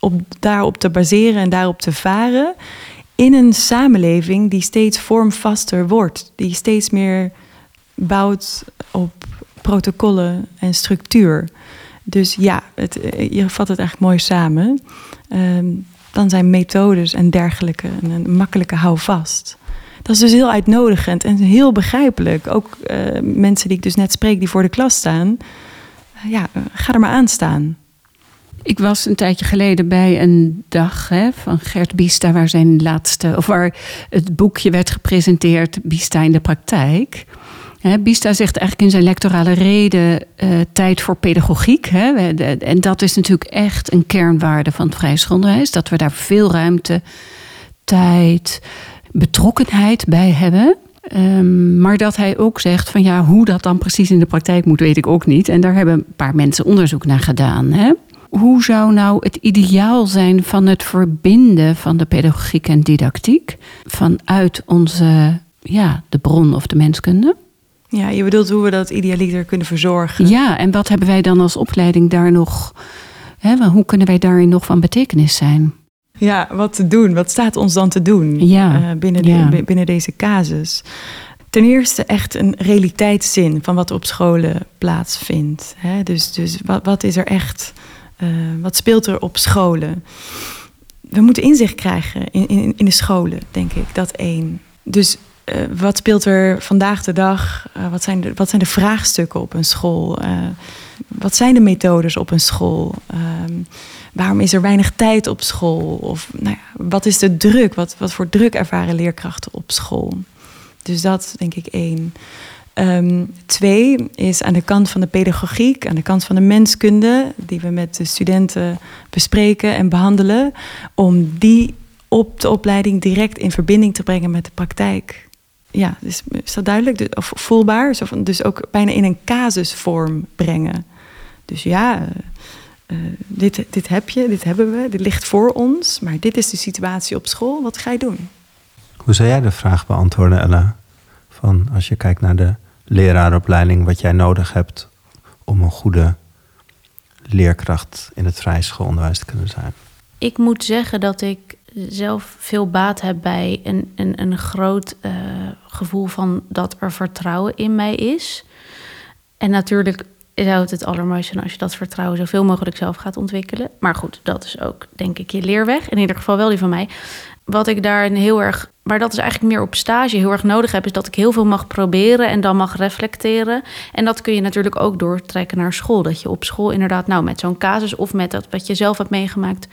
op, daarop te baseren en daarop te varen. In een samenleving die steeds vormvaster wordt, die steeds meer bouwt op protocollen en structuur. Dus ja, het, je vat het eigenlijk mooi samen. Um, dan zijn methodes en dergelijke een, een makkelijke houvast. Dat is dus heel uitnodigend en heel begrijpelijk. Ook uh, mensen die ik dus net spreek, die voor de klas staan. Uh, ja, ga er maar aan staan. Ik was een tijdje geleden bij een dag hè, van Gert Bista, waar zijn laatste, of waar het boekje werd gepresenteerd, Bista in de praktijk. Bista zegt eigenlijk in zijn lectorale reden uh, tijd voor pedagogiek. Hè, en dat is natuurlijk echt een kernwaarde van het vrije schoolonderwijs. Dat we daar veel ruimte, tijd, betrokkenheid bij hebben. Um, maar dat hij ook zegt van ja, hoe dat dan precies in de praktijk moet, weet ik ook niet. En daar hebben een paar mensen onderzoek naar gedaan. Hè. Hoe zou nou het ideaal zijn van het verbinden van de pedagogiek en didactiek vanuit onze, ja, de bron of de menskunde? Ja, je bedoelt hoe we dat idealiter kunnen verzorgen. Ja, en wat hebben wij dan als opleiding daar nog, hè, hoe kunnen wij daarin nog van betekenis zijn? Ja, wat te doen? Wat staat ons dan te doen ja, uh, binnen, de, ja. binnen deze casus? Ten eerste echt een realiteitszin van wat op scholen plaatsvindt. Hè? Dus, dus wat, wat is er echt, uh, wat speelt er op scholen? We moeten inzicht krijgen in, in, in de scholen, denk ik, dat één. Dus uh, wat speelt er vandaag de dag? Uh, wat, zijn de, wat zijn de vraagstukken op een school? Wat zijn de methodes op een school? waarom is er weinig tijd op school? Of nou ja, wat is de druk? Wat, wat voor druk ervaren leerkrachten op school? Dus dat denk ik één. Um, twee is aan de kant van de pedagogiek, aan de kant van de menskunde, die we met de studenten bespreken en behandelen, om die op de opleiding direct in verbinding te brengen met de praktijk. Ja, dus is dat duidelijk? Of voelbaar? Dus ook bijna in een casusvorm brengen. Dus ja, uh, dit, dit heb je, dit hebben we, dit ligt voor ons, maar dit is de situatie op school. Wat ga je doen? Hoe zou jij de vraag beantwoorden, Ella? Van als je kijkt naar de leraaropleiding, wat jij nodig hebt om een goede leerkracht in het vrije schoolonderwijs te kunnen zijn? Ik moet zeggen dat ik zelf veel baat heb bij een, een, een groot uh, gevoel van dat er vertrouwen in mij is. En natuurlijk zou het het allermooiste zijn als je dat vertrouwen zoveel mogelijk zelf gaat ontwikkelen. Maar goed, dat is ook denk ik je leerweg. In ieder geval wel die van mij. Wat ik daarin heel erg, maar dat is eigenlijk meer op stage heel erg nodig heb, is dat ik heel veel mag proberen en dan mag reflecteren. En dat kun je natuurlijk ook doortrekken naar school. Dat je op school inderdaad, nou met zo'n casus of met dat wat je zelf hebt meegemaakt.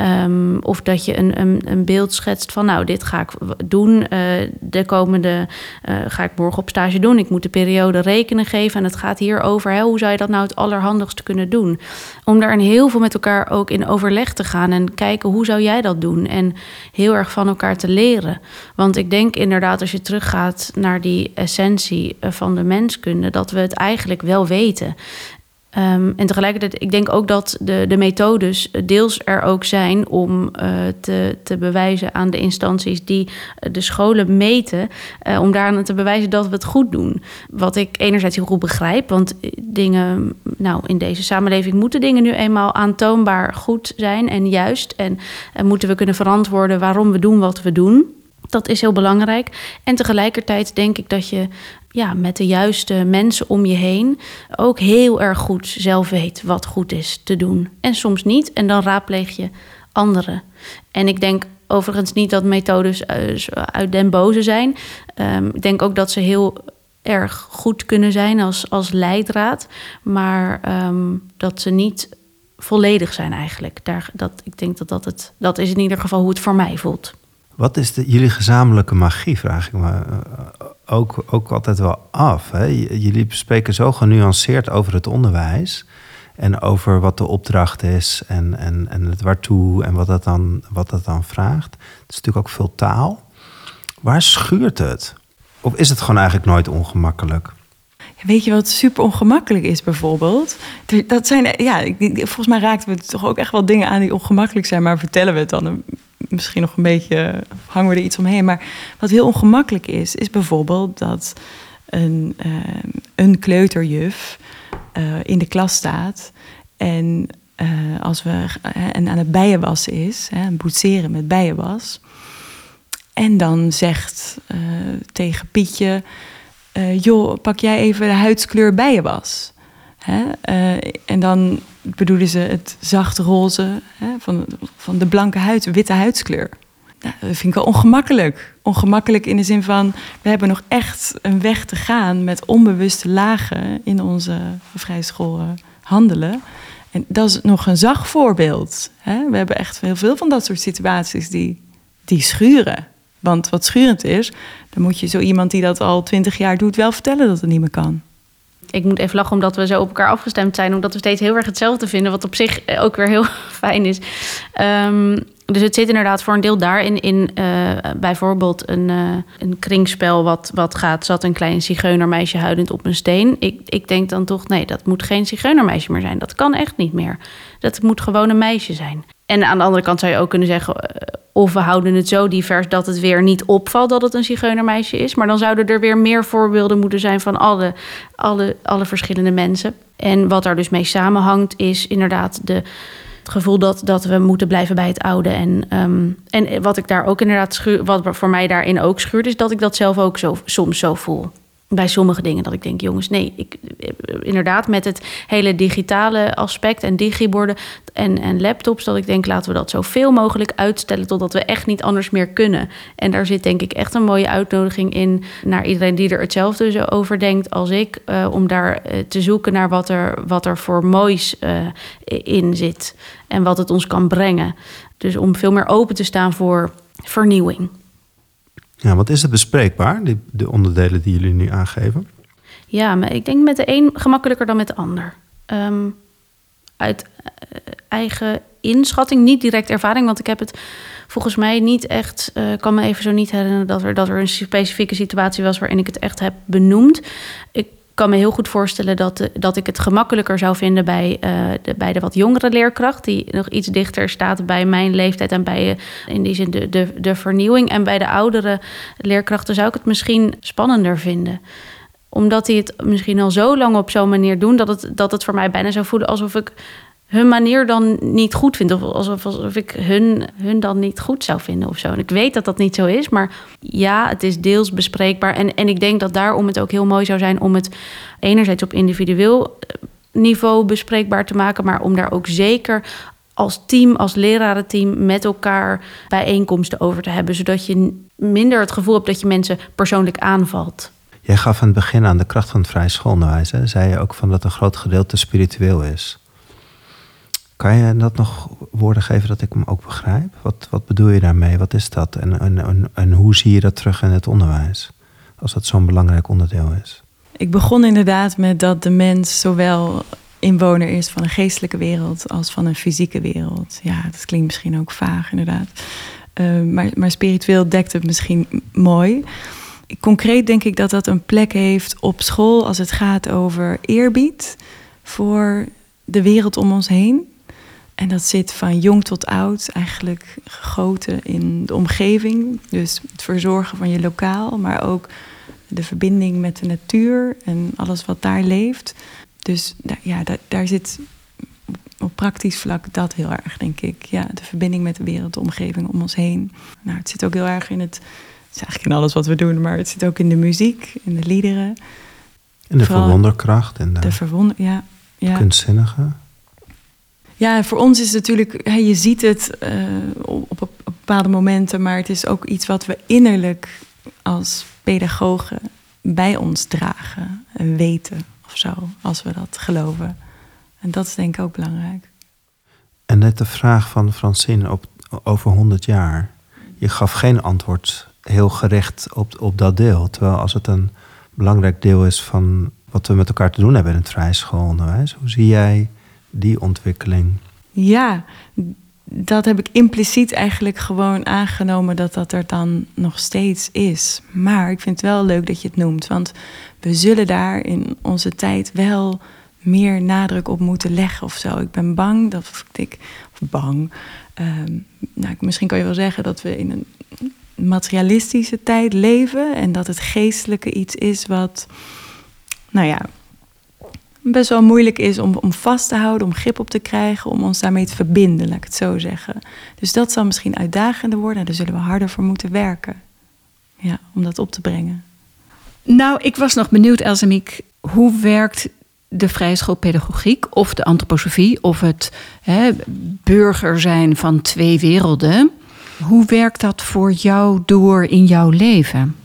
Um, of dat je een, een, een, beeld schetst van, nou, dit ga ik doen. Uh, de komende uh, ga ik morgen op stage doen. Ik moet de periode rekenen geven. En het gaat hier over, hoe zou je dat nou het allerhandigste kunnen doen? Om daar heel veel met elkaar ook in overleg te gaan en kijken, hoe zou jij dat doen? En heel erg van elkaar te leren. Want ik denk inderdaad, als je teruggaat naar die essentie van de menskunde, dat we het eigenlijk wel weten. Um, en tegelijkertijd, ik denk ook dat de, de methodes deels er ook zijn om uh, te, te bewijzen aan de instanties die de scholen meten, uh, om daaraan te bewijzen dat we het goed doen. Wat ik enerzijds heel goed begrijp, want dingen, nou, in deze samenleving moeten dingen nu eenmaal aantoonbaar goed zijn en juist. En moeten we kunnen verantwoorden waarom we doen wat we doen. Dat is heel belangrijk. En tegelijkertijd denk ik dat je ja, met de juiste mensen om je heen ook heel erg goed zelf weet wat goed is te doen. En soms niet. En dan raadpleeg je anderen. En ik denk overigens niet dat methodes uit den boze zijn. Um, ik denk ook dat ze heel erg goed kunnen zijn als, als leidraad. Maar um, dat ze niet volledig zijn eigenlijk. Daar, dat, ik denk dat dat het, dat is in ieder geval hoe het voor mij voelt. Wat is de, jullie gezamenlijke magie, vraag ik me ook, ook altijd wel af. Hè? Jullie spreken zo genuanceerd over het onderwijs. En over wat de opdracht is en, en, en het waartoe en wat dat, dan, wat dat dan vraagt. Het is natuurlijk ook veel taal. Waar schuurt het? Of is het gewoon eigenlijk nooit ongemakkelijk? Weet je wat super ongemakkelijk is bijvoorbeeld? Dat zijn, ja, volgens mij raakten we toch ook echt wel dingen aan die ongemakkelijk zijn, maar vertellen we het dan misschien nog een beetje, hangen we er iets omheen. Maar wat heel ongemakkelijk is, is bijvoorbeeld dat een, uh, een kleuterjuf in de klas staat en als we en aan het bijenwassen is, hè, boetseren met bijenwas. En dan zegt tegen Pietje: Joh, pak jij even de huidskleur bijenwas. Hè? Uh, en dan bedoelen ze het zacht roze hè, van, van de blanke huid, witte huidskleur. nou, dat vind ik wel ongemakkelijk. Ongemakkelijk in de zin van, we hebben nog echt een weg te gaan met onbewuste lagen in onze vrije school handelen. En dat is nog een zacht voorbeeld. Hè? We hebben echt heel veel van dat soort situaties die, die schuren. Want wat schurend is, dan moet je zo iemand die dat al twintig jaar doet wel vertellen dat het niet meer kan. Ik moet even lachen omdat we zo op elkaar afgestemd zijn, omdat we steeds heel erg hetzelfde vinden, wat op zich ook weer heel [LAUGHS] fijn is. Um, dus het zit inderdaad voor een deel daarin in uh, bijvoorbeeld een, uh, een kringspel wat, wat gaat... zat een klein zigeunermeisje huilend op een steen. Ik, ik denk dan toch, nee, dat moet geen zigeunermeisje meer zijn. Dat kan echt niet meer. Dat moet gewoon een meisje zijn. En aan de andere kant zou je ook kunnen zeggen... Uh, of we houden het zo divers dat het weer niet opvalt dat het een zigeunermeisje is. Maar dan zouden er weer meer voorbeelden moeten zijn van alle, alle, alle verschillende mensen. En wat daar dus mee samenhangt is inderdaad de het gevoel dat, dat we moeten blijven bij het oude. En, um, en wat ik daar ook inderdaad schuur, wat voor mij daarin ook schuurt, is dat ik dat zelf ook zo, soms zo voel bij sommige dingen dat ik denk, jongens, nee, ik, inderdaad met het hele digitale aspect en digiborden en, en laptops, dat ik denk, laten we dat zoveel mogelijk uitstellen totdat we echt niet anders meer kunnen. En daar zit denk ik echt een mooie uitnodiging in naar iedereen die er hetzelfde zo over denkt als ik, uh, om daar uh, te zoeken naar wat er, wat er voor moois in zit en wat het ons kan brengen. Dus om veel meer open te staan voor vernieuwing. Ja, wat is het bespreekbaar, de onderdelen die jullie nu aangeven? Ja, maar ik denk met de een gemakkelijker dan met de ander. Um, uit uh, eigen inschatting, niet direct ervaring, want ik heb het volgens mij niet echt, uh, kan me even zo niet herinneren dat er, dat er een specifieke situatie was waarin ik het echt heb benoemd. Ik kan me heel goed voorstellen dat, dat ik het gemakkelijker zou vinden bij, uh, de, bij de wat jongere leerkracht, die nog iets dichter staat bij mijn leeftijd en bij uh, in die zin de, de, de vernieuwing. En bij de oudere leerkrachten zou ik het misschien spannender vinden omdat die het misschien al zo lang op zo'n manier doen, dat het, dat het voor mij bijna zou voelen alsof ik hun manier dan niet goed vind. Of alsof, alsof ik hun, hun dan niet goed zou vinden of zo. En ik weet dat dat niet zo is, maar ja, het is deels bespreekbaar. En, en ik denk dat daarom het ook heel mooi zou zijn om het enerzijds op individueel eh, niveau bespreekbaar te maken, maar om daar ook zeker als team, als lerarenteam met elkaar bijeenkomsten over te hebben, zodat je minder het gevoel hebt dat je mensen persoonlijk aanvalt. Jij gaf aan het begin aan de kracht van het vrije schoolonderwijs. Zei je ook van dat een groot gedeelte spiritueel is. Kan je dat nog woorden geven dat ik hem ook begrijp? Wat, wat bedoel je daarmee? Wat is dat? En, en, en, hoe zie je dat terug in het onderwijs? Als dat zo'n belangrijk onderdeel is. Ik begon inderdaad met dat de mens zowel inwoner is van een geestelijke wereld als van een fysieke wereld. Ja, dat klinkt misschien ook vaag, inderdaad. Uh, maar, maar spiritueel dekt het misschien mooi. Concreet denk ik dat dat een plek heeft op school als het gaat over eerbied voor de wereld om ons heen. En dat zit van jong tot oud eigenlijk gegoten in de omgeving. Dus het verzorgen van je lokaal, maar ook de verbinding met de natuur en alles wat daar leeft. Dus ja, daar, daar zit op praktisch vlak dat heel erg, denk ik. Ja, de verbinding met de wereld, de omgeving om ons heen. Nou, het zit ook heel erg in het. Het is eigenlijk in alles wat we doen, maar het zit ook in de muziek, in de liederen. In de Vooral verwonderkracht en de, de verwonder, ja, ja. kunstzinnige. Ja, voor ons is natuurlijk, je ziet het uh, op, bepaalde momenten, maar het is ook iets wat we innerlijk als pedagogen bij ons dragen en weten of zo, als we dat geloven. En dat is denk ik ook belangrijk. En net de vraag van Francine over 100 jaar. Je gaf geen antwoord heel gericht op, op dat deel. Terwijl als het een belangrijk deel is van wat we met elkaar te doen hebben in het vrije schoolonderwijs, hoe zie jij die ontwikkeling? Ja, dat heb ik impliciet eigenlijk gewoon aangenomen dat dat er dan nog steeds is. Maar ik vind het wel leuk dat je het noemt, want we zullen daar in onze tijd wel meer nadruk op moeten leggen of zo. Ik ben bang dat ik, of bang, um, nou, misschien kan je wel zeggen dat we in een materialistische tijd leven en dat het geestelijke iets is wat, nou ja, best wel moeilijk is om, om vast te houden, om grip op te krijgen, om ons daarmee te verbinden, laat ik het zo zeggen. Dus dat zal misschien uitdagender worden en daar zullen we harder voor moeten werken. Ja, om dat op te brengen. Nou, ik was nog benieuwd, Elsemiek, hoe werkt de vrije schoolpedagogiek of de antroposofie of het hè, burger zijn van twee werelden Hoe werkt dat voor jou door in jouw leven?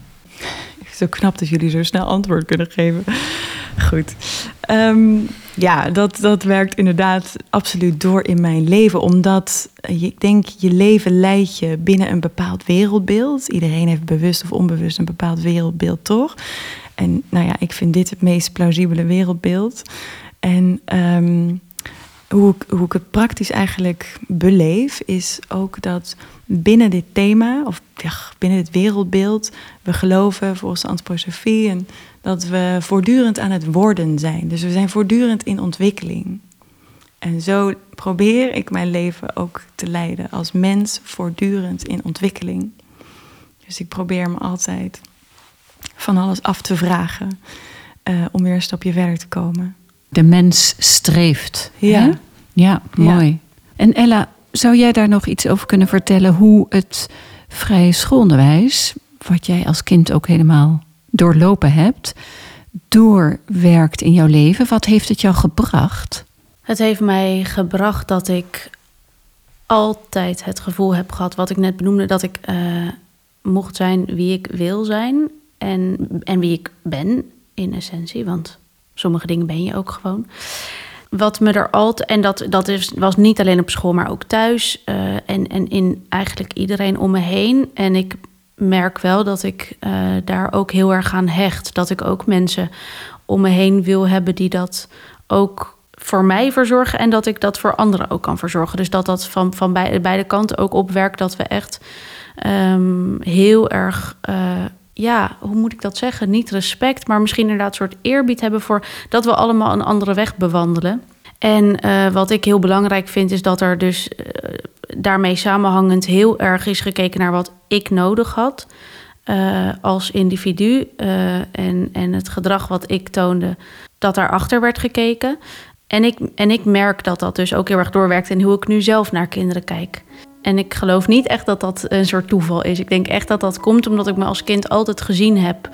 Zo knap dat jullie zo snel antwoord kunnen geven. Goed. Ehm, ja, dat, dat werkt inderdaad absoluut door in mijn leven. Omdat ik denk, je leven leidt je binnen een bepaald wereldbeeld. Iedereen heeft bewust of onbewust een bepaald wereldbeeld, toch? En nou ja, ik vind dit het meest plausibele wereldbeeld. En um, hoe, ik, hoe ik het praktisch eigenlijk beleef, is ook dat binnen dit thema, of binnen het wereldbeeld, we geloven volgens antroposofie en dat we voortdurend aan het worden zijn. Dus we zijn voortdurend in ontwikkeling. En zo probeer ik mijn leven ook te leiden als mens voortdurend in ontwikkeling. Dus ik probeer me altijd van alles af te vragen uh, om weer een stapje verder te komen. De mens streeft. Ja. Hè? Ja, mooi. En Ella, zou jij daar nog iets over kunnen vertellen hoe het vrije schoolonderwijs, wat jij als kind ook helemaal doorlopen hebt, doorwerkt in jouw leven? Wat heeft het jou gebracht? Het heeft mij gebracht dat ik altijd het gevoel heb gehad, wat ik net benoemde, dat ik uh, mocht zijn wie ik wil zijn en, en wie ik ben in essentie. Want sommige dingen ben je ook gewoon. Wat me er altijd, en dat, dat is, was niet alleen op school, maar ook thuis uh, en, en in eigenlijk iedereen om me heen. En ik merk wel dat ik uh, daar ook heel erg aan hecht. Dat ik ook mensen om me heen wil hebben die dat ook voor mij verzorgen en dat ik dat voor anderen ook kan verzorgen. Dus dat dat van, van beide, beide kanten ook opwerkt, dat we echt um, heel erg. Uh, ja, hoe moet ik dat zeggen? Niet respect, maar misschien inderdaad een soort eerbied hebben voor dat we allemaal een andere weg bewandelen. En uh, wat ik heel belangrijk vind, is dat er dus daarmee samenhangend heel erg is gekeken naar wat ik nodig had uh, als individu. en, en het gedrag wat ik toonde, dat daarachter werd gekeken. En ik, en ik merk dat dat dus ook heel erg doorwerkt in hoe ik nu zelf naar kinderen kijk. En ik geloof niet echt dat dat een soort toeval is. Ik denk echt dat dat komt omdat ik me als kind altijd gezien heb,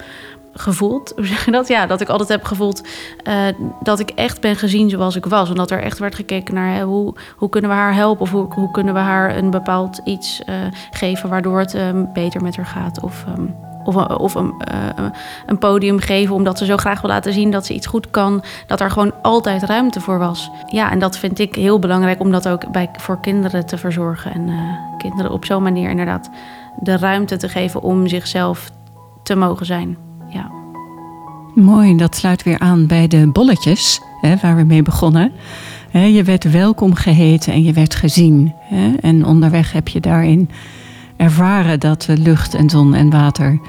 gevoeld. [LAUGHS] Hoe zeg je dat? Ja, dat ik altijd heb gevoeld uh, dat ik echt ben gezien zoals ik was. En dat er echt werd gekeken naar hoe, hoe kunnen we haar helpen of hoe, hoe kunnen we haar een bepaald iets uh, geven waardoor het um, beter met haar gaat. Of, um, of, of een, een podium geven omdat ze zo graag wil laten zien dat ze iets goed kan. Dat er gewoon altijd ruimte voor was. Ja, en dat vind ik heel belangrijk om dat ook bij, voor kinderen te verzorgen. En kinderen op zo'n manier inderdaad de ruimte te geven om zichzelf te mogen zijn. Mooi, dat sluit weer aan bij de bolletjes hè, waar we mee begonnen. Je werd welkom geheten en je werd gezien. Hè, en onderweg heb je daarin ervaren dat de lucht en zon en water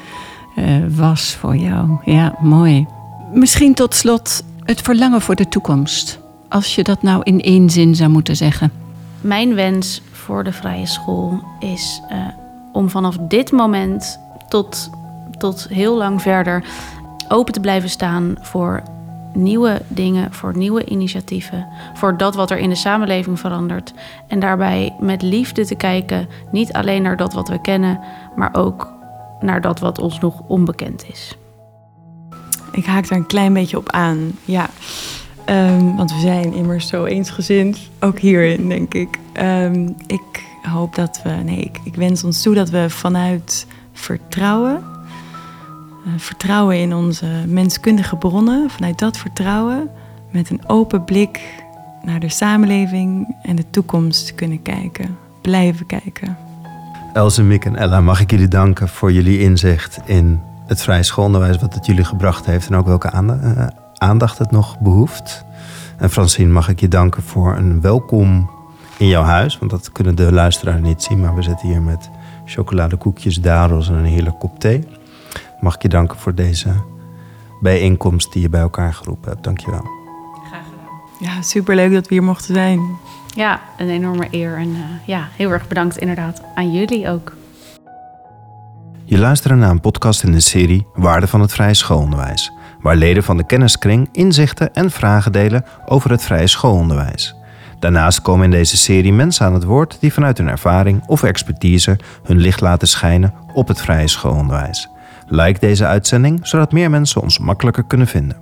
uh, was voor jou. Ja, mooi. Misschien tot slot het verlangen voor de toekomst. Als je dat nou in één zin zou moeten zeggen. Mijn wens voor de vrije school is uh, om vanaf dit moment tot tot heel lang verder open te blijven staan voor nieuwe dingen, voor nieuwe initiatieven, voor dat wat er in de samenleving verandert. En daarbij met liefde te kijken, niet alleen naar dat wat we kennen, maar ook naar dat wat ons nog onbekend is. Ik haak daar een klein beetje op aan, ja. Um, want we zijn immers zo eensgezind, ook hierin denk ik. Um, ik hoop dat we, nee, ik, ik wens ons toe dat we vanuit vertrouwen vertrouwen in onze menskundige bronnen, vanuit dat vertrouwen met een open blik naar de samenleving en de toekomst kunnen kijken, blijven kijken. Else, Mick en Ella, mag ik jullie danken voor jullie inzicht in het vrije schoolonderwijs, wat het jullie gebracht heeft en ook welke aandacht het nog behoeft. En Francine, mag ik je danken voor een welkom in jouw huis, want dat kunnen de luisteraars niet zien, maar we zitten hier met chocoladekoekjes, dadels en een heerlijk kop thee mag ik je danken voor deze bijeenkomst die je bij elkaar geroepen hebt. Dankjewel. Graag gedaan. Ja, superleuk dat we hier mochten zijn. Ja, een enorme eer. En uh, ja, heel erg bedankt inderdaad aan jullie ook. Je luistert naar een podcast in de serie Waarde van het Vrije Schoolonderwijs, waar leden van de kenniskring inzichten en vragen delen over het vrije schoolonderwijs. Daarnaast komen in deze serie mensen aan het woord die vanuit hun ervaring of expertise hun licht laten schijnen op het vrije schoolonderwijs. Like deze uitzending, zodat meer mensen ons makkelijker kunnen vinden.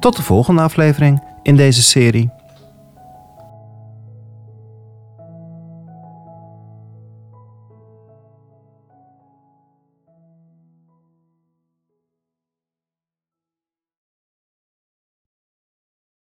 Tot de volgende aflevering in deze serie.